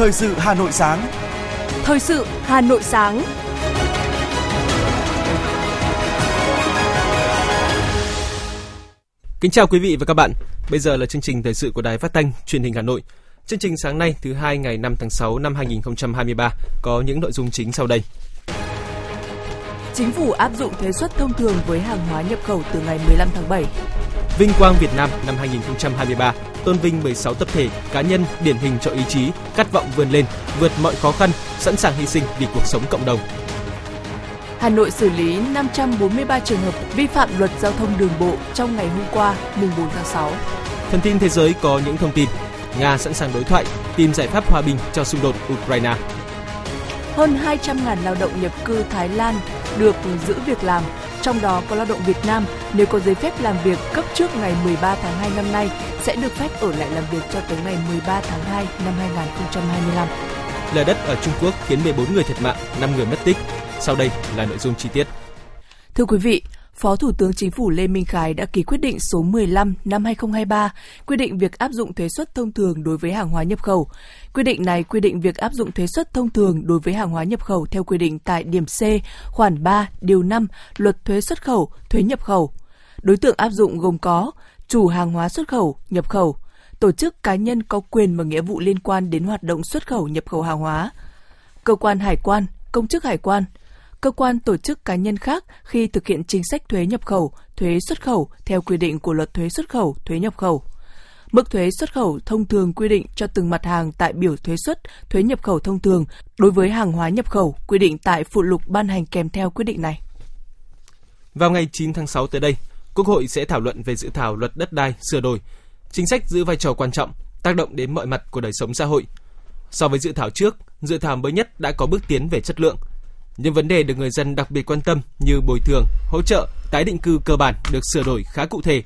Thời sự Hà Nội sáng. Thời sự Hà Nội sáng. Kính chào quý vị và các bạn. Bây giờ là chương trình thời sự của Đài Phát thanh Truyền hình Hà Nội. Chương trình sáng nay thứ hai ngày 5 tháng 6 năm 2023 có những nội dung chính sau đây. Chính phủ áp dụng thuế suất thông thường với hàng hóa nhập khẩu từ ngày 15 tháng 7. Vinh quang Việt Nam năm 2023 tôn vinh 16 tập thể, cá nhân điển hình cho ý chí, khát vọng vươn lên, vượt mọi khó khăn, sẵn sàng hy sinh vì cuộc sống cộng đồng. Hà Nội xử lý 543 trường hợp vi phạm luật giao thông đường bộ trong ngày hôm qua, mùng 4 tháng 6. Phần tin thế giới có những thông tin. Nga sẵn sàng đối thoại, tìm giải pháp hòa bình cho xung đột Ukraine. Hơn 200.000 lao động nhập cư Thái Lan được giữ việc làm, trong đó có lao động Việt Nam nếu có giấy phép làm việc cấp trước ngày 13 tháng 2 năm nay sẽ được phép ở lại làm việc cho tới ngày 13 tháng 2 năm 2025. Lở đất ở Trung Quốc khiến 14 người thiệt mạng, 5 người mất tích. Sau đây là nội dung chi tiết. Thưa quý vị, Phó Thủ tướng Chính phủ Lê Minh Khái đã ký quyết định số 15 năm 2023 quy định việc áp dụng thuế suất thông thường đối với hàng hóa nhập khẩu. Quy định này quy định việc áp dụng thuế suất thông thường đối với hàng hóa nhập khẩu theo quy định tại điểm C, khoản 3, điều 5 Luật thuế xuất khẩu, thuế nhập khẩu. Đối tượng áp dụng gồm có chủ hàng hóa xuất khẩu, nhập khẩu, tổ chức cá nhân có quyền và nghĩa vụ liên quan đến hoạt động xuất khẩu nhập khẩu hàng hóa, cơ quan hải quan, công chức hải quan, cơ quan tổ chức cá nhân khác khi thực hiện chính sách thuế nhập khẩu, thuế xuất khẩu theo quy định của luật thuế xuất khẩu, thuế nhập khẩu. Mức thuế xuất khẩu thông thường quy định cho từng mặt hàng tại biểu thuế xuất, thuế nhập khẩu thông thường đối với hàng hóa nhập khẩu quy định tại phụ lục ban hành kèm theo quyết định này. Vào ngày 9 tháng 6 tới đây, Quốc hội sẽ thảo luận về dự thảo luật đất đai sửa đổi. Chính sách giữ vai trò quan trọng, tác động đến mọi mặt của đời sống xã hội. So với dự thảo trước, dự thảo mới nhất đã có bước tiến về chất lượng. Những vấn đề được người dân đặc biệt quan tâm như bồi thường, hỗ trợ, tái định cư cơ bản được sửa đổi khá cụ thể,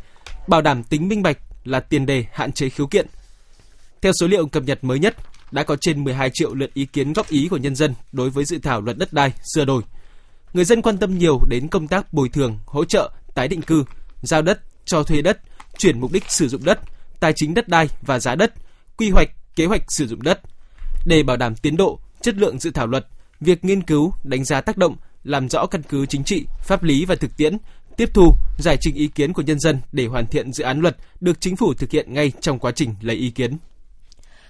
bảo đảm tính minh bạch là tiền đề hạn chế khiếu kiện. Theo số liệu cập nhật mới nhất, đã có trên 12 triệu lượt ý kiến góp ý của nhân dân đối với dự thảo luật đất đai sửa đổi. Người dân quan tâm nhiều đến công tác bồi thường, hỗ trợ, tái định cư, giao đất, cho thuê đất, chuyển mục đích sử dụng đất, tài chính đất đai và giá đất, quy hoạch, kế hoạch sử dụng đất. Để bảo đảm tiến độ, chất lượng dự thảo luật, việc nghiên cứu, đánh giá tác động, làm rõ căn cứ chính trị, pháp lý và thực tiễn, tiếp thu, giải trình ý kiến của nhân dân để hoàn thiện dự án luật được chính phủ thực hiện ngay trong quá trình lấy ý kiến.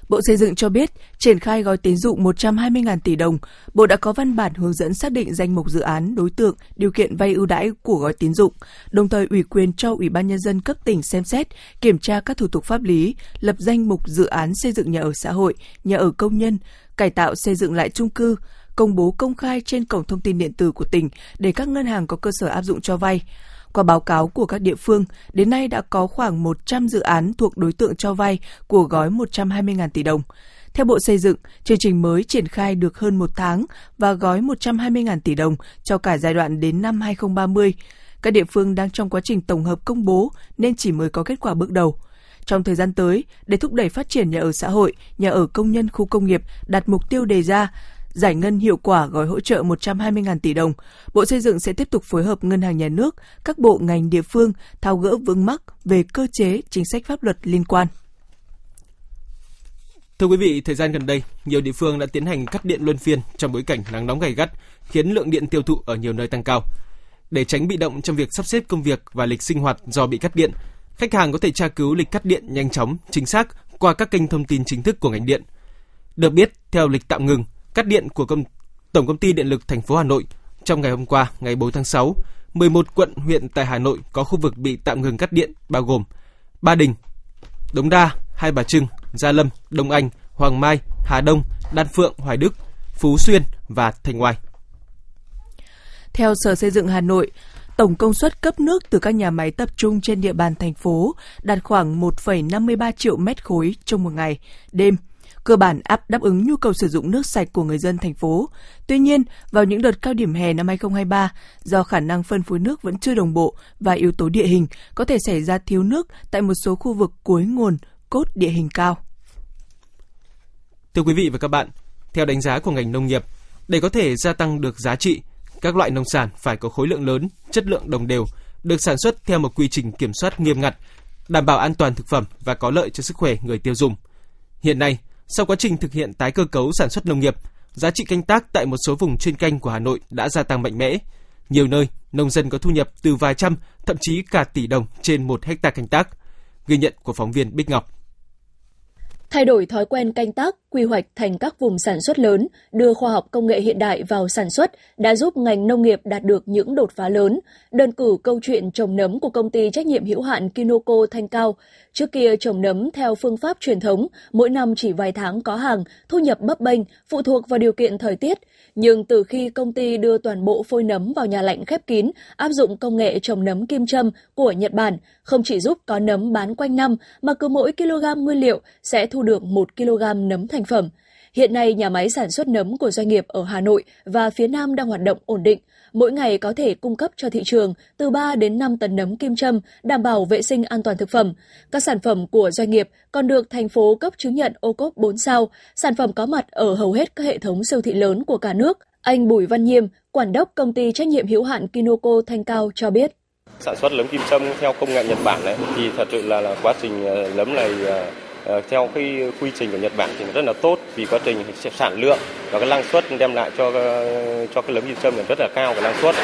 Bộ Xây dựng cho biết, triển khai gói tín dụng 120.000 tỷ đồng, Bộ đã có văn bản hướng dẫn xác định danh mục dự án, đối tượng, điều kiện vay ưu đãi của gói tín dụng, đồng thời ủy quyền cho Ủy ban Nhân dân cấp tỉnh xem xét, kiểm tra các thủ tục pháp lý, lập danh mục dự án xây dựng nhà ở xã hội, nhà ở công nhân, cải tạo xây dựng lại chung cư, công bố công khai trên cổng thông tin điện tử của tỉnh để các ngân hàng có cơ sở áp dụng cho vay. Qua báo cáo của các địa phương, đến nay đã có khoảng 100 dự án thuộc đối tượng cho vay của gói 120.000 tỷ đồng. Theo Bộ Xây dựng, chương trình mới triển khai được hơn một tháng và gói 120.000 tỷ đồng cho cả giai đoạn đến năm 2030. Các địa phương đang trong quá trình tổng hợp công bố nên chỉ mới có kết quả bước đầu. Trong thời gian tới, để thúc đẩy phát triển nhà ở xã hội, nhà ở công nhân khu công nghiệp đạt mục tiêu đề ra, giải ngân hiệu quả gói hỗ trợ 120.000 tỷ đồng, Bộ Xây dựng sẽ tiếp tục phối hợp Ngân hàng Nhà nước, các bộ ngành địa phương thao gỡ vướng mắc về cơ chế, chính sách pháp luật liên quan. Thưa quý vị, thời gian gần đây, nhiều địa phương đã tiến hành cắt điện luân phiên trong bối cảnh nắng nóng gay gắt, khiến lượng điện tiêu thụ ở nhiều nơi tăng cao. Để tránh bị động trong việc sắp xếp công việc và lịch sinh hoạt do bị cắt điện, khách hàng có thể tra cứu lịch cắt điện nhanh chóng, chính xác qua các kênh thông tin chính thức của ngành điện. Được biết, theo lịch tạm ngừng, cắt điện của công Tổng công ty Điện lực thành phố Hà Nội trong ngày hôm qua, ngày 4 tháng 6, 11 quận huyện tại Hà Nội có khu vực bị tạm ngừng cắt điện bao gồm Ba Đình, Đống Đa, Hai Bà Trưng, Gia Lâm, Đông Anh, Hoàng Mai, Hà Đông, Đan Phượng, Hoài Đức, Phú Xuyên và Thanh Oai. Theo Sở Xây dựng Hà Nội, tổng công suất cấp nước từ các nhà máy tập trung trên địa bàn thành phố đạt khoảng 1,53 triệu mét khối trong một ngày, đêm – cơ bản áp đáp ứng nhu cầu sử dụng nước sạch của người dân thành phố. Tuy nhiên, vào những đợt cao điểm hè năm 2023, do khả năng phân phối nước vẫn chưa đồng bộ và yếu tố địa hình, có thể xảy ra thiếu nước tại một số khu vực cuối nguồn cốt địa hình cao. Thưa quý vị và các bạn, theo đánh giá của ngành nông nghiệp, để có thể gia tăng được giá trị, các loại nông sản phải có khối lượng lớn, chất lượng đồng đều, được sản xuất theo một quy trình kiểm soát nghiêm ngặt, đảm bảo an toàn thực phẩm và có lợi cho sức khỏe người tiêu dùng. Hiện nay, sau quá trình thực hiện tái cơ cấu sản xuất nông nghiệp, giá trị canh tác tại một số vùng chuyên canh của Hà Nội đã gia tăng mạnh mẽ. Nhiều nơi, nông dân có thu nhập từ vài trăm, thậm chí cả tỷ đồng trên một hecta canh tác. Ghi nhận của phóng viên Bích Ngọc. Thay đổi thói quen canh tác, quy hoạch thành các vùng sản xuất lớn, đưa khoa học công nghệ hiện đại vào sản xuất đã giúp ngành nông nghiệp đạt được những đột phá lớn. Đơn cử câu chuyện trồng nấm của công ty trách nhiệm hữu hạn Kinoko Thanh Cao. Trước kia trồng nấm theo phương pháp truyền thống, mỗi năm chỉ vài tháng có hàng, thu nhập bấp bênh, phụ thuộc vào điều kiện thời tiết. Nhưng từ khi công ty đưa toàn bộ phôi nấm vào nhà lạnh khép kín, áp dụng công nghệ trồng nấm kim châm của Nhật Bản, không chỉ giúp có nấm bán quanh năm, mà cứ mỗi kg nguyên liệu sẽ thu được 1 kg nấm thành phẩm. Hiện nay, nhà máy sản xuất nấm của doanh nghiệp ở Hà Nội và phía Nam đang hoạt động ổn định. Mỗi ngày có thể cung cấp cho thị trường từ 3 đến 5 tấn nấm kim châm, đảm bảo vệ sinh an toàn thực phẩm. Các sản phẩm của doanh nghiệp còn được thành phố cấp chứng nhận ô cốp 4 sao. Sản phẩm có mặt ở hầu hết các hệ thống siêu thị lớn của cả nước. Anh Bùi Văn Nhiêm, quản đốc công ty trách nhiệm hữu hạn Kinoko Thanh Cao cho biết. Sản xuất nấm kim châm theo công nghệ Nhật Bản này thì thật sự là, là quá trình ờ, nấm này ờ, Ờ, theo cái quy trình của Nhật Bản thì rất là tốt vì quá trình sản lượng và cái năng suất đem lại cho cho cái lấm kim châm rất là cao, cái năng suất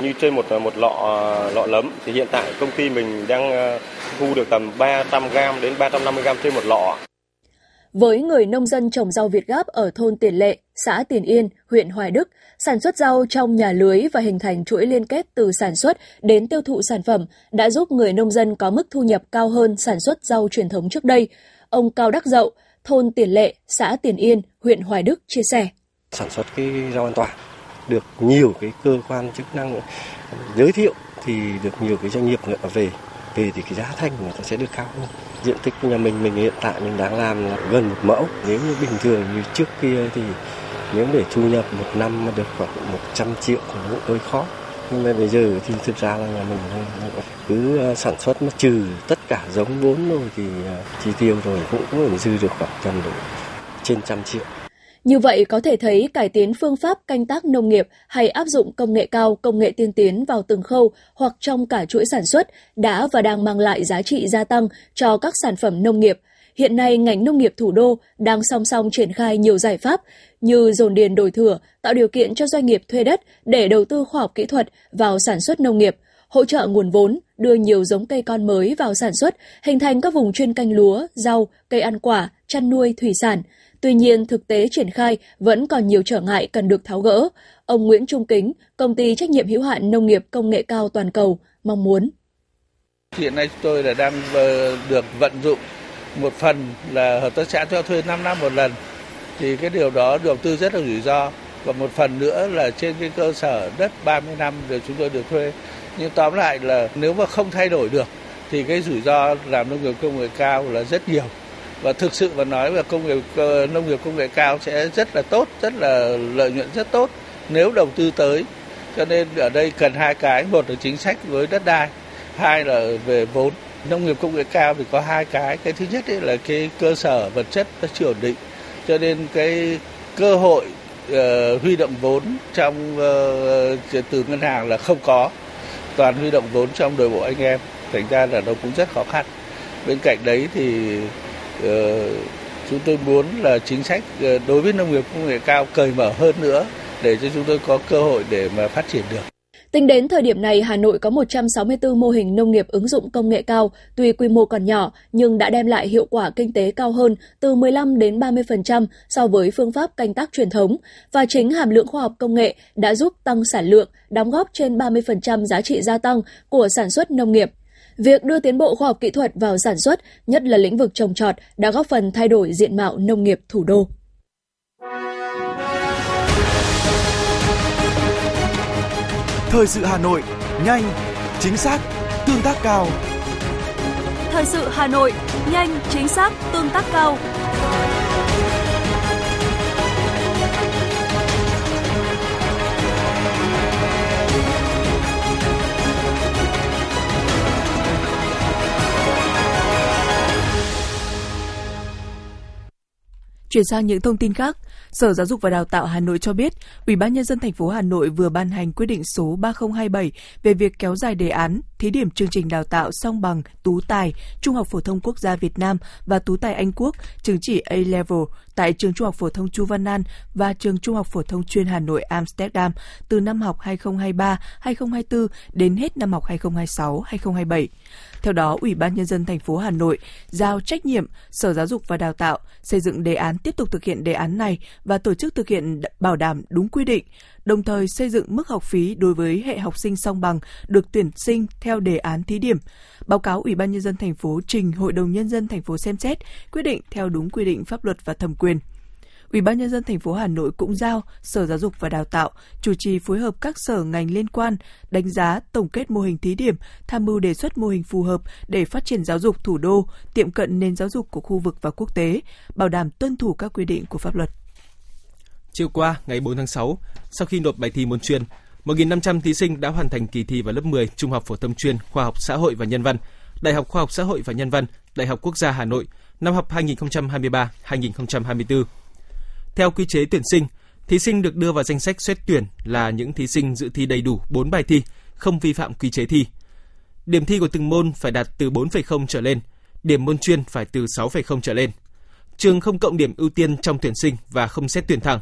như trên một một lọ lọ lấm thì hiện tại công ty mình đang ờ, thu được tầm 300 gram đến 350 gram trên một lọ. Với người nông dân trồng rau Việt Gáp ở thôn Tiền Lệ, xã Tiền Yên, huyện Hoài Đức, sản xuất rau trong nhà lưới và hình thành chuỗi liên kết từ sản xuất đến tiêu thụ sản phẩm đã giúp người nông dân có mức thu nhập cao hơn sản xuất rau truyền thống trước đây. Ông Cao Đắc Dậu, thôn Tiền Lệ, xã Tiền Yên, huyện Hoài Đức chia sẻ. Sản xuất cái rau an toàn được nhiều cái cơ quan chức năng giới thiệu thì được nhiều cái doanh nghiệp về về thì cái giá thành người ta sẽ được cao hơn. Diện tích nhà mình mình hiện tại mình đang làm là gần một mẫu. Nếu như bình thường như trước kia thì nếu để thu nhập một năm mà được khoảng 100 triệu thì cũng hơi khó nhưng mà bây giờ thì thực ra là nhà mình cứ ờ, sản xuất nó trừ tất cả giống vốn rồi thì ờ, chi tiêu rồi cũng có thể dư được khoảng tầm độ trên trăm triệu. Như vậy có thể thấy cải tiến phương pháp canh tác nông nghiệp hay áp dụng công nghệ cao, công nghệ tiên tiến vào từng khâu hoặc trong cả chuỗi sản xuất đã và đang mang lại giá trị gia tăng cho các sản phẩm nông nghiệp – Hiện nay, ngành nông nghiệp thủ đô đang song song triển khai nhiều giải pháp như dồn điền đổi thửa, tạo điều kiện cho doanh nghiệp thuê đất để đầu tư khoa học kỹ thuật vào sản xuất nông nghiệp, hỗ trợ nguồn vốn, đưa nhiều giống cây con mới vào sản xuất, hình thành các vùng chuyên canh lúa, rau, cây ăn quả, chăn nuôi, thủy sản. Tuy nhiên, thực tế triển khai vẫn còn nhiều trở ngại cần được tháo gỡ. Ông Nguyễn Trung Kính, công ty trách nhiệm hữu hạn nông nghiệp công nghệ cao toàn cầu, mong muốn. Hiện nay tôi là đang ờ, được vận dụng một phần là hợp tác xã cho thuê 5 năm một lần thì cái điều đó đầu tư rất là rủi ro và một phần nữa là trên cái cơ sở đất 30 năm rồi chúng tôi được thuê nhưng tóm lại là nếu mà không thay đổi được thì cái rủi ro làm nông nghiệp công nghệ cao là rất nhiều và thực sự mà nói về công nghiệp ờ, nông nghiệp công nghệ cao sẽ rất là tốt rất là lợi nhuận rất tốt nếu đầu tư tới. Cho nên ở đây cần hai cái một là chính sách với đất đai hai là về vốn. Nông nghiệp công nghệ cao thì có hai cái cái thứ nhất là cái cơ sở vật chất nó chưa ổn định. Cho nên cái cơ hội uh, huy động vốn trong uh, từ ngân hàng là không có. Toàn huy động vốn trong đội bộ anh em thành ra là nó cũng rất khó khăn. Bên cạnh đấy thì Ờ, chúng tôi muốn là chính sách ờ, đối với nông nghiệp công nghệ cao cởi mở hơn nữa để cho chúng tôi có cơ hội để mà phát triển được Tính đến thời điểm này, Hà Nội có 164 mô hình nông nghiệp ứng dụng công nghệ cao, tuy quy mô còn nhỏ nhưng đã đem lại hiệu quả kinh tế cao hơn từ 15 đến 30% so với phương pháp canh tác truyền thống và chính hàm lượng khoa học công nghệ đã giúp tăng sản lượng, đóng góp trên 30% giá trị gia tăng của sản xuất nông nghiệp. Việc đưa tiến bộ khoa học kỹ thuật vào sản xuất, nhất là lĩnh vực trồng trọt, đã góp phần thay đổi diện mạo nông nghiệp thủ đô. Thời sự Hà Nội, nhanh, chính xác, tương tác cao. Thời sự Hà Nội, nhanh, chính xác, tương tác cao. Chuyển sang những thông tin khác, Sở Giáo dục và Đào tạo Hà Nội cho biết, Ủy ban nhân dân thành phố Hà Nội vừa ban hành quyết định số 3027 về việc kéo dài đề án thí điểm chương trình đào tạo song bằng tú tài Trung học phổ thông quốc gia Việt Nam và tú tài Anh Quốc, chứng chỉ A-level tại trường Trung học phổ thông Chu Văn An và trường Trung học phổ thông chuyên Hà Nội Amsterdam từ năm học 2023-2024 đến hết năm học 2026-2027. Theo đó, Ủy ban nhân dân thành phố Hà Nội giao trách nhiệm Sở Giáo dục và Đào tạo xây dựng đề án tiếp tục thực hiện đề án này và tổ chức thực hiện bảo đảm đúng quy định, đồng thời xây dựng mức học phí đối với hệ học sinh song bằng được tuyển sinh theo đề án thí điểm. Báo cáo Ủy ban nhân dân thành phố trình Hội đồng nhân dân thành phố xem xét, quyết định theo đúng quy định pháp luật và thẩm quyền. Ủy ban nhân dân thành phố Hà Nội cũng giao Sở Giáo dục và Đào tạo chủ trì phối hợp các sở ngành liên quan đánh giá tổng kết mô hình thí điểm, tham mưu đề xuất mô hình phù hợp để phát triển giáo dục thủ đô, tiệm cận nền giáo dục của khu vực và quốc tế, bảo đảm tuân thủ các quy định của pháp luật. Chiều qua, ngày 4 tháng 6, sau khi nộp bài thi môn chuyên, 1.500 thí sinh đã hoàn thành kỳ thi vào lớp 10 Trung học phổ thông chuyên Khoa học xã hội và Nhân văn, Đại học Khoa học xã hội và Nhân văn, Đại học Quốc gia Hà Nội năm học 2023-2024. Theo quy chế tuyển sinh, thí sinh được đưa vào danh sách xét tuyển là những thí sinh dự thi đầy đủ 4 bài thi, không vi phạm quy chế thi. Điểm thi của từng môn phải đạt từ 4,0 trở lên, điểm môn chuyên phải từ 6,0 trở lên. Trường không cộng điểm ưu tiên trong tuyển sinh và không xét tuyển thẳng.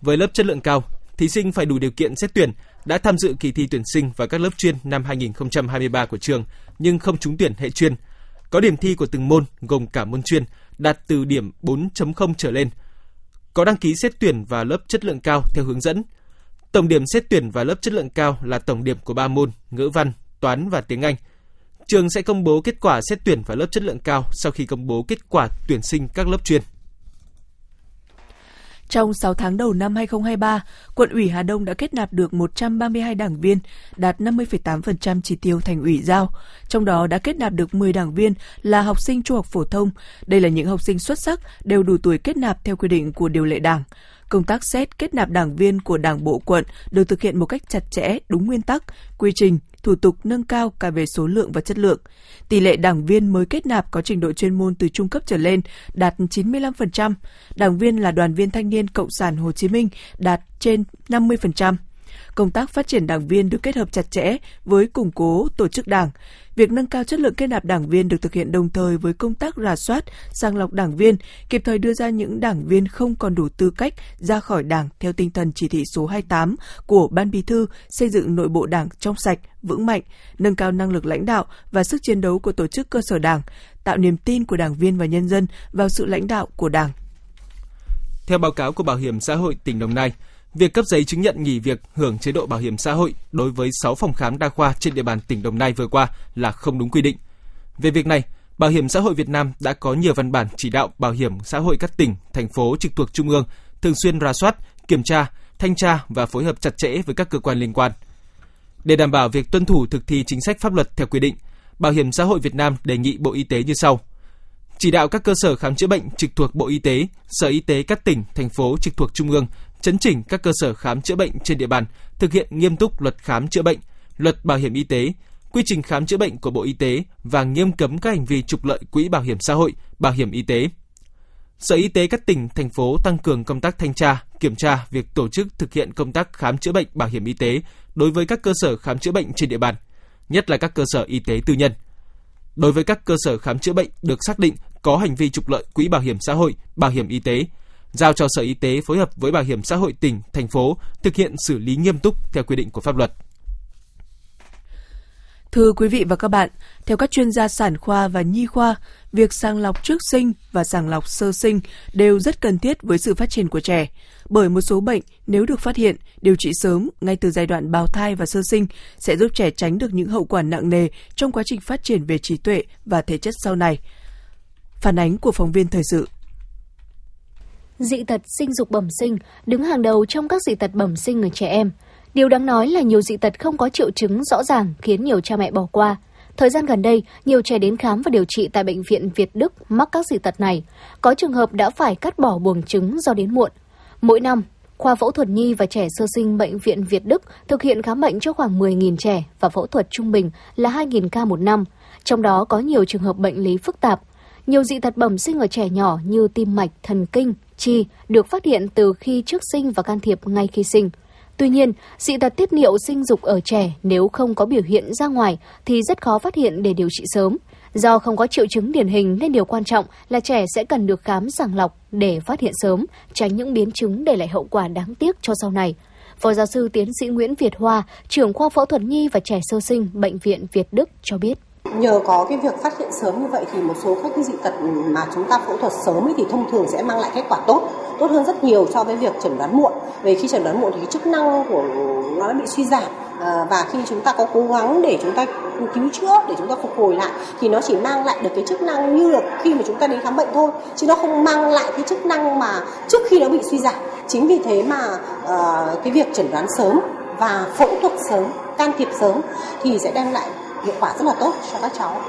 Với lớp chất lượng cao, thí sinh phải đủ điều kiện xét tuyển đã tham dự kỳ thi tuyển sinh vào các lớp chuyên năm 2023 của trường nhưng không trúng tuyển hệ chuyên. Có điểm thi của từng môn gồm cả môn chuyên đạt từ điểm 4.0 trở lên – có đăng ký xét tuyển vào lớp chất lượng cao theo hướng dẫn. Tổng điểm xét tuyển vào lớp chất lượng cao là tổng điểm của ba môn ngữ văn, toán và tiếng Anh. Trường sẽ công bố kết quả xét tuyển vào lớp chất lượng cao sau khi công bố kết quả tuyển sinh các lớp chuyên. Trong 6 tháng đầu năm 2023, quận ủy Hà Đông đã kết nạp được 132 đảng viên, đạt 50,8% chỉ tiêu thành ủy giao. Trong đó đã kết nạp được 10 đảng viên là học sinh trung học phổ thông. Đây là những học sinh xuất sắc, đều đủ tuổi kết nạp theo quy định của điều lệ đảng công tác xét kết nạp đảng viên của Đảng bộ quận được thực hiện một cách chặt chẽ, đúng nguyên tắc, quy trình, thủ tục nâng cao cả về số lượng và chất lượng. Tỷ lệ đảng viên mới kết nạp có trình độ chuyên môn từ trung cấp trở lên đạt 95%, đảng viên là đoàn viên thanh niên Cộng sản Hồ Chí Minh đạt trên 50% công tác phát triển đảng viên được kết hợp chặt chẽ với củng cố tổ chức đảng. Việc nâng cao chất lượng kết nạp đảng viên được thực hiện đồng thời với công tác rà soát, sàng lọc đảng viên, kịp thời đưa ra những đảng viên không còn đủ tư cách ra khỏi đảng theo tinh thần chỉ thị số 28 của Ban Bí thư xây dựng nội bộ đảng trong sạch, vững mạnh, nâng cao năng lực lãnh đạo và sức chiến đấu của tổ chức cơ sở đảng, tạo niềm tin của đảng viên và nhân dân vào sự lãnh đạo của đảng. Theo báo cáo của Bảo hiểm xã hội tỉnh Đồng Nai, việc cấp giấy chứng nhận nghỉ việc hưởng chế độ bảo hiểm xã hội đối với 6 phòng khám đa khoa trên địa bàn tỉnh Đồng Nai vừa qua là không đúng quy định. Về việc này, Bảo hiểm xã hội Việt Nam đã có nhiều văn bản chỉ đạo bảo hiểm xã hội các tỉnh, thành phố trực thuộc trung ương thường xuyên ra soát, kiểm tra, thanh tra và phối hợp chặt chẽ với các cơ quan liên quan. Để đảm bảo việc tuân thủ thực thi chính sách pháp luật theo quy định, Bảo hiểm xã hội Việt Nam đề nghị Bộ Y tế như sau: chỉ đạo các cơ sở khám chữa bệnh trực thuộc Bộ Y tế, Sở Y tế các tỉnh, thành phố trực thuộc Trung ương chấn chỉnh các cơ sở khám chữa bệnh trên địa bàn, thực hiện nghiêm túc luật khám chữa bệnh, luật bảo hiểm y tế, quy trình khám chữa bệnh của Bộ Y tế và nghiêm cấm các hành vi trục lợi quỹ bảo hiểm xã hội, bảo hiểm y tế. Sở Y tế các tỉnh, thành phố tăng cường công tác thanh tra, kiểm tra việc tổ chức thực hiện công tác khám chữa bệnh bảo hiểm y tế đối với các cơ sở khám chữa bệnh trên địa bàn, nhất là các cơ sở y tế tư nhân. Đối với các cơ sở khám chữa bệnh được xác định có hành vi trục lợi quỹ bảo hiểm xã hội, bảo hiểm y tế, giao cho Sở Y tế phối hợp với Bảo hiểm xã hội tỉnh, thành phố thực hiện xử lý nghiêm túc theo quy định của pháp luật. Thưa quý vị và các bạn, theo các chuyên gia sản khoa và nhi khoa, việc sàng lọc trước sinh và sàng lọc sơ sinh đều rất cần thiết với sự phát triển của trẻ. Bởi một số bệnh nếu được phát hiện, điều trị sớm ngay từ giai đoạn bào thai và sơ sinh sẽ giúp trẻ tránh được những hậu quả nặng nề trong quá trình phát triển về trí tuệ và thể chất sau này. Phản ánh của phóng viên thời sự dị tật sinh dục bẩm sinh đứng hàng đầu trong các dị tật bẩm sinh ở trẻ em. Điều đáng nói là nhiều dị tật không có triệu chứng rõ ràng khiến nhiều cha mẹ bỏ qua. Thời gian gần đây, nhiều trẻ đến khám và điều trị tại Bệnh viện Việt Đức mắc các dị tật này. Có trường hợp đã phải cắt bỏ buồng trứng do đến muộn. Mỗi năm, Khoa phẫu thuật nhi và trẻ sơ sinh Bệnh viện Việt Đức thực hiện khám bệnh cho khoảng 10.000 trẻ và phẫu thuật trung bình là 2.000 ca một năm. Trong đó có nhiều trường hợp bệnh lý phức tạp. Nhiều dị tật bẩm sinh ở trẻ nhỏ như tim mạch, thần kinh, chi được phát hiện từ khi trước sinh và can thiệp ngay khi sinh. Tuy nhiên, dị tật tiết niệu sinh dục ở trẻ nếu không có biểu hiện ra ngoài thì rất khó phát hiện để điều trị sớm. Do không có triệu chứng điển hình nên điều quan trọng là trẻ sẽ cần được khám sàng lọc để phát hiện sớm, tránh những biến chứng để lại hậu quả đáng tiếc cho sau này. Phó giáo sư tiến sĩ Nguyễn Việt Hoa, trưởng khoa phẫu thuật nhi và trẻ sơ sinh, Bệnh viện Việt Đức cho biết. Nhờ có cái việc phát hiện sớm như vậy thì một số các cái dị tật mà chúng ta phẫu thuật sớm ấy thì thông thường sẽ mang lại kết quả tốt, tốt hơn rất nhiều so với việc chẩn đoán muộn. Về khi chẩn đoán muộn thì cái chức năng của nó bị suy giảm à, và khi chúng ta có cố gắng để chúng ta cứu chữa để chúng ta phục hồi lại thì nó chỉ mang lại được cái chức năng như là khi mà chúng ta đến khám bệnh thôi chứ nó không mang lại cái chức năng mà trước khi nó bị suy giảm chính vì thế mà uh, cái việc chẩn đoán sớm và phẫu thuật sớm can thiệp sớm thì sẽ đem lại hiệu quả rất là tốt cho các cháu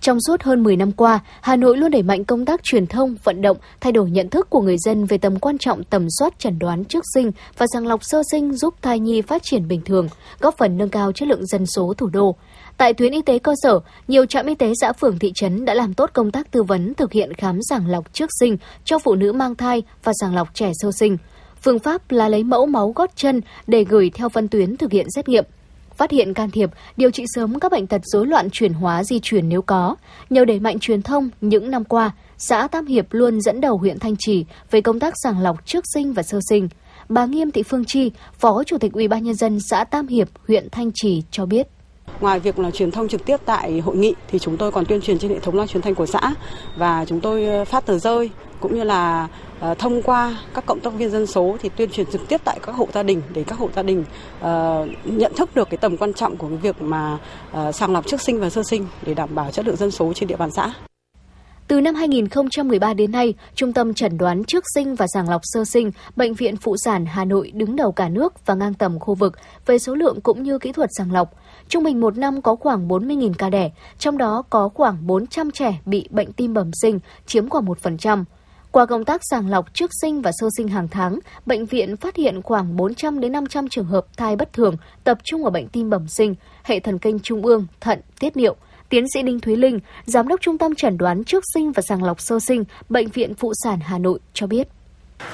trong suốt hơn 10 năm qua, Hà Nội luôn đẩy mạnh công tác truyền thông, vận động, thay đổi nhận thức của người dân về tầm quan trọng tầm soát chẩn đoán trước sinh và sàng lọc sơ sinh giúp thai nhi phát triển bình thường, góp phần nâng cao chất lượng dân số thủ đô. Tại tuyến y tế cơ sở, nhiều trạm y tế xã phường thị trấn đã làm tốt công tác tư vấn thực hiện khám sàng lọc trước sinh cho phụ nữ mang thai và sàng lọc trẻ sơ sinh. Phương pháp là lấy mẫu máu gót chân để gửi theo phân tuyến thực hiện xét nghiệm phát hiện can thiệp, điều trị sớm các bệnh tật rối loạn chuyển hóa di truyền nếu có. Nhờ đẩy mạnh truyền thông, những năm qua, xã Tam Hiệp luôn dẫn đầu huyện Thanh Trì về công tác sàng lọc trước sinh và sơ sinh. Bà Nghiêm Thị Phương Chi, Phó Chủ tịch Ủy ban nhân dân xã Tam Hiệp, huyện Thanh Trì cho biết. Ngoài việc là truyền thông trực tiếp tại hội nghị thì chúng tôi còn tuyên truyền trên hệ thống loa truyền thanh của xã và chúng tôi ờ, phát tờ rơi cũng như là ờ, thông qua các cộng tác viên dân số thì tuyên truyền trực tiếp tại các hộ gia đình để các hộ gia đình uh, nhận thức được cái tầm quan trọng của cái việc mà uh, sàng lọc trước sinh và sơ sinh để đảm bảo chất lượng dân số trên địa bàn xã. Từ năm 2013 đến nay, Trung tâm Chẩn đoán trước sinh và sàng lọc sơ sinh, Bệnh viện Phụ sản Hà Nội đứng đầu cả nước và ngang tầm khu vực về số lượng cũng như kỹ thuật sàng lọc. Trung bình một năm có khoảng 40.000 ca đẻ, trong đó có khoảng 400 trẻ bị bệnh tim bẩm sinh, chiếm khoảng 1%. Qua công tác sàng lọc trước sinh và sơ sinh hàng tháng, bệnh viện phát hiện khoảng 400 đến 500 trường hợp thai bất thường tập trung ở bệnh tim bẩm sinh, hệ thần kinh trung ương, thận, tiết niệu. Tiến sĩ Đinh Thúy Linh, Giám đốc Trung tâm Chẩn đoán trước sinh và sàng lọc sơ sinh, Bệnh viện Phụ sản Hà Nội cho biết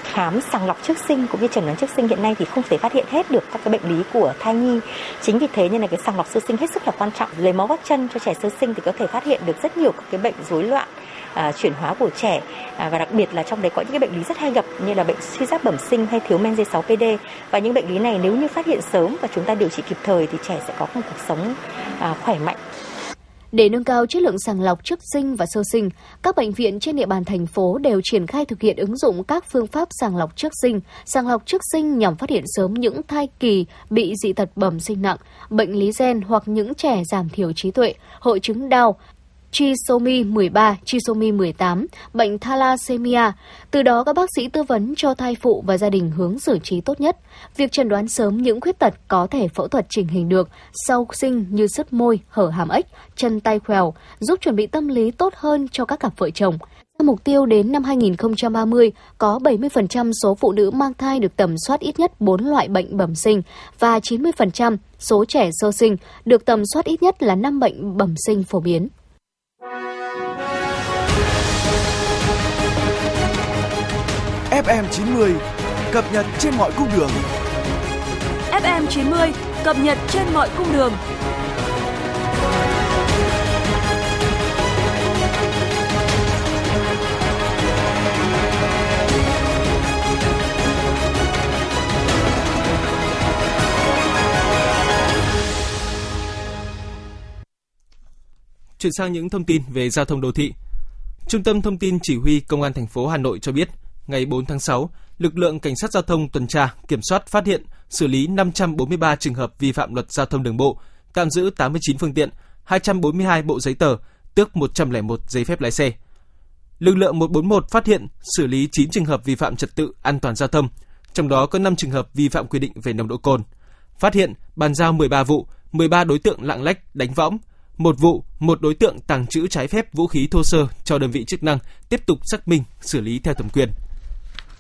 khám sàng lọc trước sinh cũng như chẩn đoán trước sinh hiện nay thì không thể phát hiện hết được các cái bệnh lý của thai nhi. Chính vì thế nên là cái sàng lọc sơ sinh hết sức là quan trọng. Lấy máu gót chân cho trẻ sơ sinh thì có thể phát hiện được rất nhiều các cái bệnh rối loạn à, chuyển hóa của trẻ à, và đặc biệt là trong đấy có những cái bệnh lý rất hay gặp như là bệnh suy giáp bẩm sinh hay thiếu men D6PD và những bệnh lý này nếu như phát hiện sớm và chúng ta điều trị kịp thời thì trẻ sẽ có một cuộc sống à, khỏe mạnh. Để nâng cao chất lượng sàng lọc trước sinh và sơ sinh, các bệnh viện trên địa bàn thành phố đều triển khai thực hiện ứng dụng các phương pháp sàng lọc trước sinh, sàng lọc trước sinh nhằm phát hiện sớm những thai kỳ bị dị tật bẩm sinh nặng, bệnh lý gen hoặc những trẻ giảm thiểu trí tuệ, hội chứng đau, trisomy 13, trisomy 18, bệnh thalassemia. Từ đó các bác sĩ tư vấn cho thai phụ và gia đình hướng xử trí tốt nhất. Việc chẩn đoán sớm những khuyết tật có thể phẫu thuật chỉnh hình được sau sinh như sứt môi, hở hàm ếch, chân tay khèo, giúp chuẩn bị tâm lý tốt hơn cho các cặp vợ chồng. Mục tiêu đến năm 2030, có 70% số phụ nữ mang thai được tầm soát ít nhất 4 loại bệnh bẩm sinh và 90% số trẻ sơ sinh được tầm soát ít nhất là 5 bệnh bẩm sinh phổ biến. FM 90 cập nhật trên mọi cung đường. FM 90 cập nhật trên mọi cung đường. Chuyển sang những thông tin về giao thông đô thị. Trung tâm Thông tin Chỉ huy Công an thành phố Hà Nội cho biết, ngày 4 tháng 6, lực lượng cảnh sát giao thông tuần tra, kiểm soát phát hiện, xử lý 543 trường hợp vi phạm luật giao thông đường bộ, tạm giữ 89 phương tiện, 242 bộ giấy tờ, tước 101 giấy phép lái xe. Lực lượng 141 phát hiện, xử lý 9 trường hợp vi phạm trật tự an toàn giao thông, trong đó có 5 trường hợp vi phạm quy định về nồng độ cồn. Phát hiện, bàn giao 13 vụ, 13 đối tượng lạng lách, đánh võng, một vụ, một đối tượng tàng trữ trái phép vũ khí thô sơ cho đơn vị chức năng tiếp tục xác minh, xử lý theo thẩm quyền.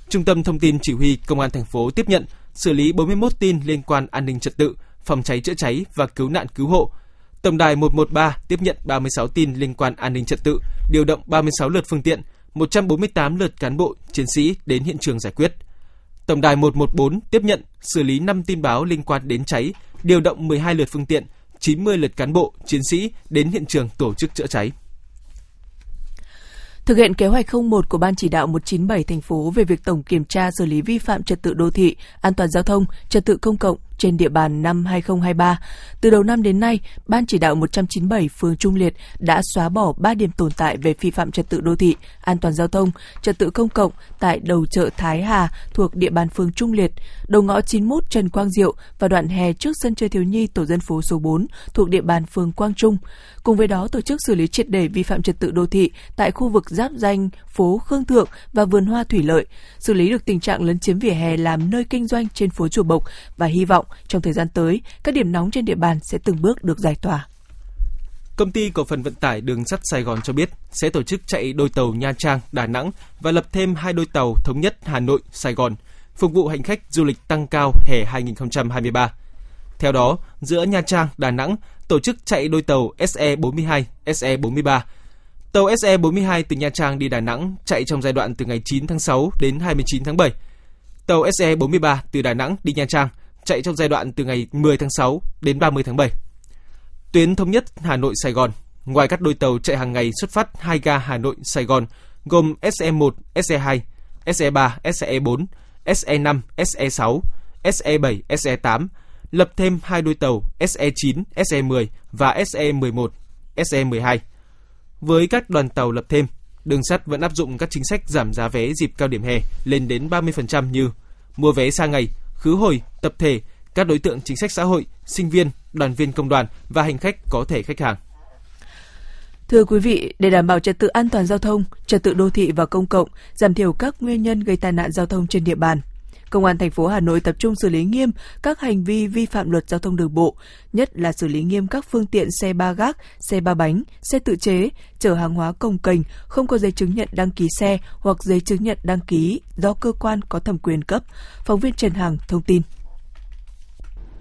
Trung tâm Thông tin Chỉ huy Công an thành phố tiếp nhận, xử lý 41 tin liên quan an ninh trật tự, phòng cháy chữa cháy và cứu nạn cứu hộ. Tổng đài 113 tiếp nhận 36 tin liên quan an ninh trật tự, điều động 36 lượt phương tiện, 148 lượt cán bộ, chiến sĩ đến hiện trường giải quyết. Tổng đài 114 tiếp nhận, xử lý 5 tin báo liên quan đến cháy, điều động 12 lượt phương tiện, 90 lượt cán bộ, chiến sĩ đến hiện trường tổ chức chữa cháy. Thực hiện kế hoạch 01 của Ban chỉ đạo 197 thành phố về việc tổng kiểm tra xử lý vi phạm trật tự đô thị, an toàn giao thông, trật tự công cộng trên địa bàn năm 2023. Từ đầu năm đến nay, Ban chỉ đạo 197 phường Trung Liệt đã xóa bỏ 3 điểm tồn tại về vi phạm trật tự đô thị, an toàn giao thông, trật tự công cộng tại đầu chợ Thái Hà thuộc địa bàn phường Trung Liệt, đầu ngõ 91 Trần Quang Diệu và đoạn hè trước sân chơi thiếu nhi tổ dân phố số 4 thuộc địa bàn phường Quang Trung. Cùng với đó tổ chức xử lý triệt để vi phạm trật tự đô thị tại khu vực giáp danh phố Khương Thượng và vườn hoa Thủy Lợi, xử lý được tình trạng lấn chiếm vỉa hè làm nơi kinh doanh trên phố Chùa Bộc và hy vọng trong thời gian tới, các điểm nóng trên địa bàn sẽ từng bước được giải tỏa. Công ty cổ phần vận tải đường sắt Sài Gòn cho biết sẽ tổ chức chạy đôi tàu Nha Trang, Đà Nẵng và lập thêm hai đôi tàu thống nhất Hà Nội, Sài Gòn, phục vụ hành khách du lịch tăng cao hè 2023. Theo đó, giữa Nha Trang, Đà Nẵng tổ chức chạy đôi tàu SE42, SE43. Tàu SE42 từ Nha Trang đi Đà Nẵng chạy trong giai đoạn từ ngày 9 tháng 6 đến 29 tháng 7. Tàu SE43 từ Đà Nẵng đi Nha Trang chạy trong giai đoạn từ ngày 10 tháng 6 đến 30 tháng 7. Tuyến thống nhất Hà Nội Sài Gòn, ngoài các đôi tàu chạy hàng ngày xuất phát hai ga Hà Nội Sài Gòn gồm SE1, SE2, SE3, SE4, SE5, SE6, SE7, SE8, lập thêm hai đôi tàu SE9, SE10 và SE11, SE12. Với các đoàn tàu lập thêm, đường sắt vẫn áp dụng các chính sách giảm giá vé dịp cao điểm hè lên đến 30% như mua vé xa ngày, khứ hồi, tập thể, các đối tượng chính sách xã hội, sinh viên, đoàn viên công đoàn và hành khách có thể khách hàng. Thưa quý vị, để đảm bảo trật tự an toàn giao thông, trật tự đô thị và công cộng, giảm thiểu các nguyên nhân gây tai nạn giao thông trên địa bàn, Công an thành phố Hà Nội tập trung xử lý nghiêm các hành vi vi phạm luật giao thông đường bộ, nhất là xử lý nghiêm các phương tiện xe ba gác, xe ba bánh, xe tự chế, chở hàng hóa công cành không có giấy chứng nhận đăng ký xe hoặc giấy chứng nhận đăng ký do cơ quan có thẩm quyền cấp. Phóng viên Trần Hằng thông tin.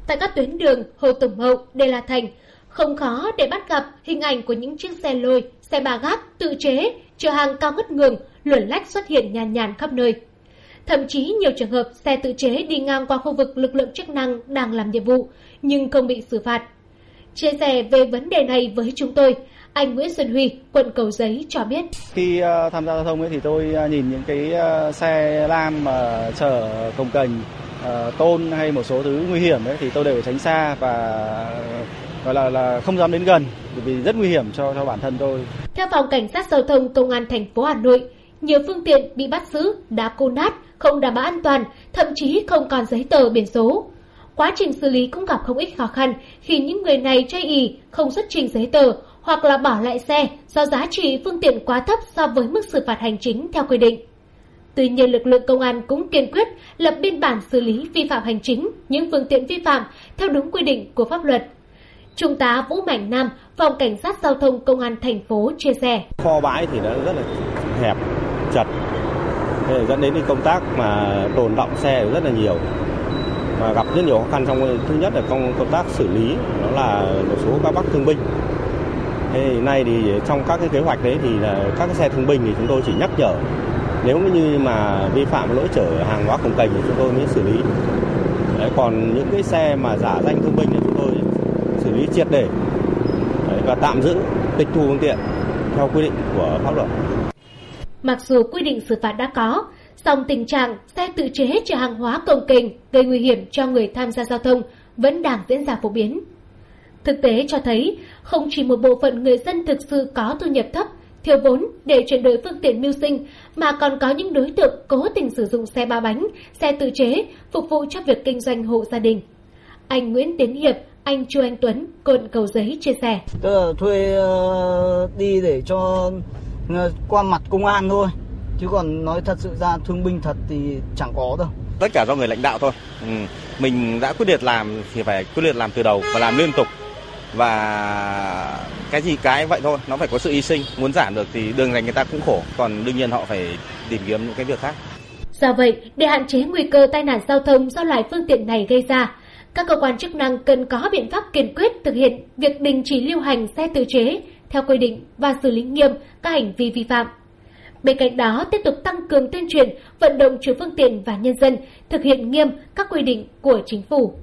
Tại các tuyến đường Hồ Tùng Mậu, Đê La Thành, không khó để bắt gặp hình ảnh của những chiếc xe lôi, xe ba gác, tự chế, chở hàng cao ngất ngường, luồn lách xuất hiện nhàn nhàn khắp nơi. Thậm chí nhiều trường hợp xe tự chế đi ngang qua khu vực lực lượng chức năng đang làm nhiệm vụ nhưng không bị xử phạt. Chia sẻ về vấn đề này với chúng tôi, anh Nguyễn Xuân Huy, quận Cầu Giấy cho biết. Khi uh, tham gia giao thông ấy thì tôi uh, nhìn những cái uh, xe lam mà chở công cành, tôn hay một số thứ nguy hiểm ấy thì tôi đều tránh xa và gọi là là không dám đến gần bởi vì rất nguy hiểm cho cho bản thân tôi. Theo phòng cảnh sát giao thông công an thành phố Hà Nội, nhiều phương tiện bị bắt giữ đã cô nát không đảm bảo an toàn, thậm chí không còn giấy tờ biển số. Quá trình xử lý cũng gặp không ít khó khăn khi những người này chơi ì, không xuất trình giấy tờ hoặc là bỏ lại xe do giá trị phương tiện quá thấp so với mức xử phạt hành chính theo quy định. Tuy nhiên lực lượng công an cũng kiên quyết lập biên bản xử lý vi phạm hành chính những phương tiện vi phạm theo đúng quy định của pháp luật. Trung tá Vũ Mạnh Nam, Phòng Cảnh sát Giao thông Công an thành phố chia sẻ. Kho bãi thì nó rất là hẹp, chật, dẫn đến cái công tác mà tồn động xe rất là nhiều. Và gặp rất nhiều khó khăn trong thứ nhất là trong công tác xử lý đó là một số các bác thương binh. Thế nay thì trong các cái kế hoạch đấy thì là các cái xe thương binh thì chúng tôi chỉ nhắc nhở. Nếu như mà vi phạm lỗi chở hàng hóa công cành thì chúng tôi mới xử lý. Đấy, còn những cái xe mà giả danh thương binh thì chúng tôi xử lý triệt để. Đấy, và tạm giữ tịch thu phương tiện theo quy định của pháp luật. Mặc dù quy định xử phạt đã có, song tình trạng xe tự chế chở hàng hóa công kềnh gây nguy hiểm cho người tham gia giao thông vẫn đang diễn ra phổ biến. Thực tế cho thấy, không chỉ một bộ phận người dân thực sự có thu nhập thấp, thiếu vốn để chuyển đổi phương tiện mưu sinh, mà còn có những đối tượng cố tình sử dụng xe ba bánh, xe tự chế phục vụ cho việc kinh doanh hộ gia đình. Anh Nguyễn Tiến Hiệp, anh Chu Anh Tuấn, quận Cầu Giấy chia sẻ. Tôi là thuê uh, đi để cho qua mặt công an thôi. Chứ còn nói thật sự ra thương binh thật thì chẳng có đâu. Tất cả do người lãnh đạo thôi. Ừ. mình đã quyết liệt làm thì phải quyết liệt làm từ đầu và làm liên tục. Và cái gì cái vậy thôi nó phải có sự hy sinh. Muốn giảm được thì đường này người ta cũng khổ. Còn đương nhiên họ phải tìm kiếm những cái việc khác. Do vậy để hạn chế nguy cơ tai nạn giao thông do loại phương tiện này gây ra các cơ quan chức năng cần có biện pháp kiên quyết thực hiện việc đình chỉ lưu hành xe tự chế theo quy định và xử lý nghiêm các hành vi vi phạm. Bên cạnh đó, tiếp tục tăng cường tuyên truyền, vận động chủ phương tiện và nhân dân thực hiện nghiêm các quy định của chính phủ.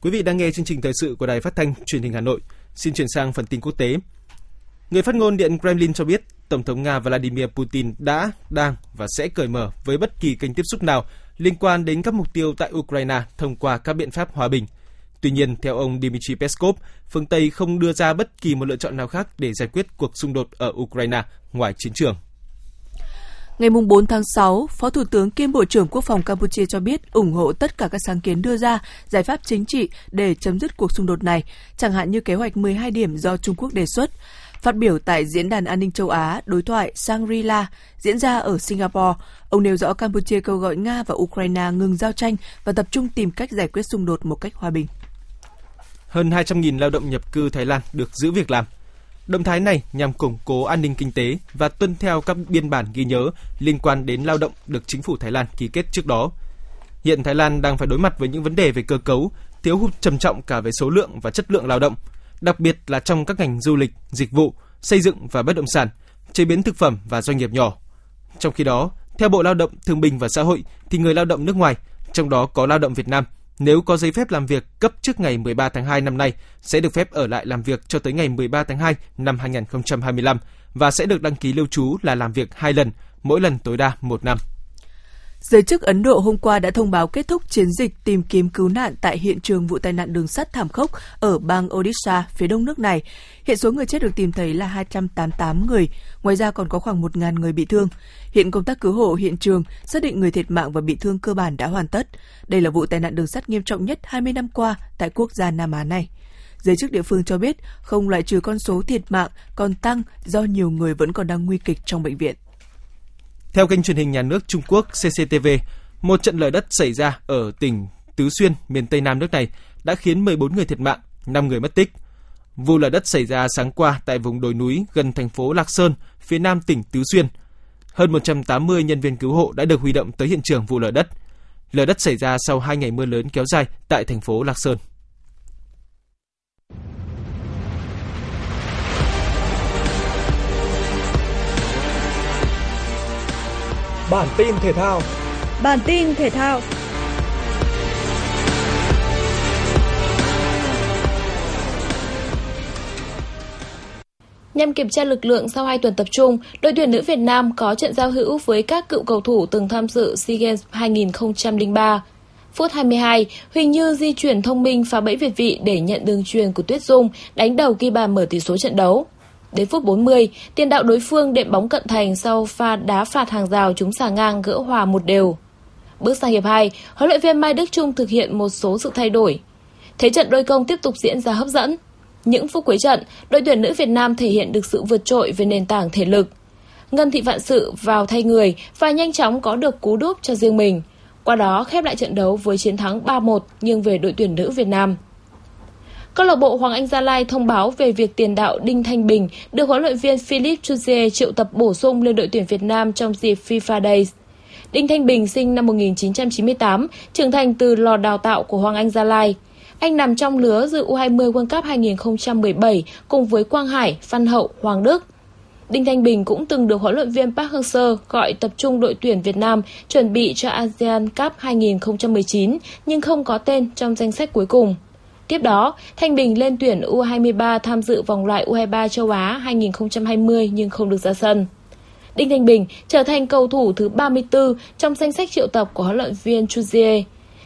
Quý vị đang nghe chương trình thời sự của Đài Phát thanh Truyền hình Hà Nội. Xin chuyển sang phần tin quốc tế. Người phát ngôn Điện Kremlin cho biết Tổng thống Nga Vladimir Putin đã, đang và sẽ cởi mở với bất kỳ kênh tiếp xúc nào liên quan đến các mục tiêu tại Ukraine thông qua các biện pháp hòa bình. Tuy nhiên, theo ông Dmitry Peskov, phương Tây không đưa ra bất kỳ một lựa chọn nào khác để giải quyết cuộc xung đột ở Ukraine ngoài chiến trường. Ngày 4 tháng 6, Phó Thủ tướng kiêm Bộ trưởng Quốc phòng Campuchia cho biết ủng hộ tất cả các sáng kiến đưa ra giải pháp chính trị để chấm dứt cuộc xung đột này, chẳng hạn như kế hoạch 12 điểm do Trung Quốc đề xuất. Phát biểu tại Diễn đàn An ninh châu Á đối thoại Shangri-La diễn ra ở Singapore, ông nêu rõ Campuchia kêu gọi Nga và Ukraine ngừng giao tranh và tập trung tìm cách giải quyết xung đột một cách hòa bình. Hơn 200.000 lao động nhập cư Thái Lan được giữ việc làm. Động thái này nhằm củng cố an ninh kinh tế và tuân theo các biên bản ghi nhớ liên quan đến lao động được chính phủ Thái Lan ký kết trước đó. Hiện Thái Lan đang phải đối mặt với những vấn đề về cơ cấu, thiếu hụt trầm trọng cả về số lượng và chất lượng lao động, đặc biệt là trong các ngành du lịch, dịch vụ, xây dựng và bất động sản, chế biến thực phẩm và doanh nghiệp nhỏ. Trong khi đó, theo Bộ Lao động Thương binh và Xã hội thì người lao động nước ngoài, trong đó có lao động Việt Nam, nếu có giấy phép làm việc cấp trước ngày 13 tháng 2 năm nay sẽ được phép ở lại làm việc cho tới ngày 13 tháng 2 năm 2025 và sẽ được đăng ký lưu trú là làm việc hai lần, mỗi lần tối đa một năm. Giới chức Ấn Độ hôm qua đã thông báo kết thúc chiến dịch tìm kiếm cứu nạn tại hiện trường vụ tai nạn đường sắt thảm khốc ở bang Odisha, phía đông nước này. Hiện số người chết được tìm thấy là 288 người, ngoài ra còn có khoảng 1.000 người bị thương. Hiện công tác cứu hộ hiện trường xác định người thiệt mạng và bị thương cơ bản đã hoàn tất. Đây là vụ tai nạn đường sắt nghiêm trọng nhất 20 năm qua tại quốc gia Nam Á này. Giới chức địa phương cho biết không loại trừ con số thiệt mạng còn tăng do nhiều người vẫn còn đang nguy kịch trong bệnh viện. Theo kênh truyền hình nhà nước Trung Quốc CCTV, một trận lở đất xảy ra ở tỉnh Tứ Xuyên, miền Tây Nam nước này đã khiến 14 người thiệt mạng, 5 người mất tích. Vụ lở đất xảy ra sáng qua tại vùng đồi núi gần thành phố Lạc Sơn, phía nam tỉnh Tứ Xuyên. Hơn 180 nhân viên cứu hộ đã được huy động tới hiện trường vụ lở đất. Lở đất xảy ra sau hai ngày mưa lớn kéo dài tại thành phố Lạc Sơn. Bản tin thể thao. Bản tin thể thao. Nhằm kiểm tra lực lượng sau 2 tuần tập trung, đội tuyển nữ Việt Nam có trận giao hữu với các cựu cầu thủ từng tham dự SEA Games 2003. Phút 22, Huỳnh Như di chuyển thông minh phá bẫy Việt vị để nhận đường truyền của Tuyết Dung, đánh đầu ghi bàn mở tỷ số trận đấu. Đến phút 40, tiền đạo đối phương đệm bóng cận thành sau pha đá phạt hàng rào trúng xà ngang gỡ hòa một đều. Bước sang hiệp 2, huấn luyện viên Mai Đức Trung thực hiện một số sự thay đổi. Thế trận đôi công tiếp tục diễn ra hấp dẫn. Những phút cuối trận, đội tuyển nữ Việt Nam thể hiện được sự vượt trội về nền tảng thể lực. Ngân Thị Vạn Sự vào thay người và nhanh chóng có được cú đúp cho riêng mình. Qua đó khép lại trận đấu với chiến thắng 3-1 nhưng về đội tuyển nữ Việt Nam. Câu lạc bộ Hoàng Anh Gia Lai thông báo về việc tiền đạo Đinh Thanh Bình được huấn luyện viên Philip Chuzier triệu tập bổ sung lên đội tuyển Việt Nam trong dịp FIFA Days. Đinh Thanh Bình sinh năm 1998, trưởng thành từ lò đào tạo của Hoàng Anh Gia Lai. Anh nằm trong lứa dự U20 World Cup 2017 cùng với Quang Hải, Văn Hậu, Hoàng Đức. Đinh Thanh Bình cũng từng được huấn luyện viên Park Hang-seo gọi tập trung đội tuyển Việt Nam chuẩn bị cho ASEAN Cup 2019 nhưng không có tên trong danh sách cuối cùng. Tiếp đó, Thanh Bình lên tuyển U23 tham dự vòng loại U23 châu Á 2020 nhưng không được ra sân. Đinh Thanh Bình trở thành cầu thủ thứ 34 trong danh sách triệu tập của huấn luyện viên Chuzier.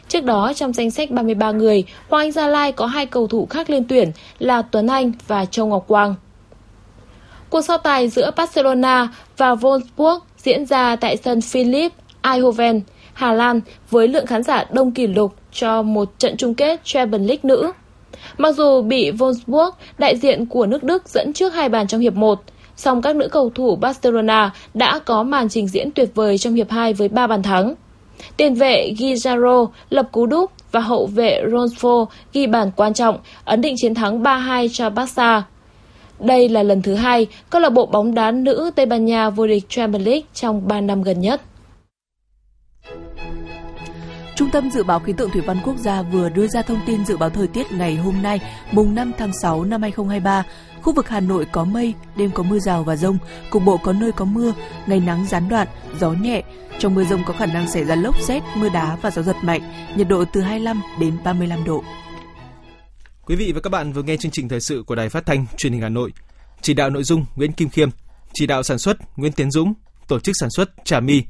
Trước đó, trong danh sách 33 người, Hoàng Anh Gia Lai có hai cầu thủ khác lên tuyển là Tuấn Anh và Châu Ngọc Quang. Cuộc so tài giữa Barcelona và Wolfsburg diễn ra tại sân Philip Eindhoven, Hà Lan với lượng khán giả đông kỷ lục cho một trận chung kết Champions League nữ. Mặc dù bị Wolfsburg, đại diện của nước Đức dẫn trước hai bàn trong hiệp 1, song các nữ cầu thủ Barcelona đã có màn trình diễn tuyệt vời trong hiệp 2 với 3 bàn thắng. Tiền vệ Gizaro lập cú đúp và hậu vệ Ronfo ghi bàn quan trọng, ấn định chiến thắng 3-2 cho Barca. Đây là lần thứ hai câu lạc bộ bóng đá nữ Tây Ban Nha vô địch Champions League trong 3 năm gần nhất. Trung tâm Dự báo Khí tượng Thủy văn Quốc gia vừa đưa ra thông tin dự báo thời tiết ngày hôm nay, mùng 5 tháng 6 năm 2023. Khu vực Hà Nội có mây, đêm có mưa rào và rông, cục bộ có nơi có mưa, ngày nắng gián đoạn, gió nhẹ. Trong mưa rông có khả năng xảy ra lốc xét, mưa đá và gió giật mạnh, nhiệt độ từ 25 đến 35 độ. Quý vị và các bạn vừa nghe chương trình thời sự của Đài Phát thanh Truyền hình Hà Nội. Chỉ đạo nội dung Nguyễn Kim Khiêm, chỉ đạo sản xuất Nguyễn Tiến Dũng, tổ chức sản xuất Trà My.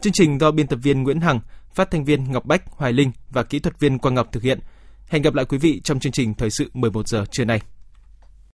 Chương trình do biên tập viên Nguyễn Hằng, phát thanh viên Ngọc Bách, Hoài Linh và kỹ thuật viên Quang Ngọc thực hiện. Hẹn gặp lại quý vị trong chương trình thời sự 11 giờ trưa nay.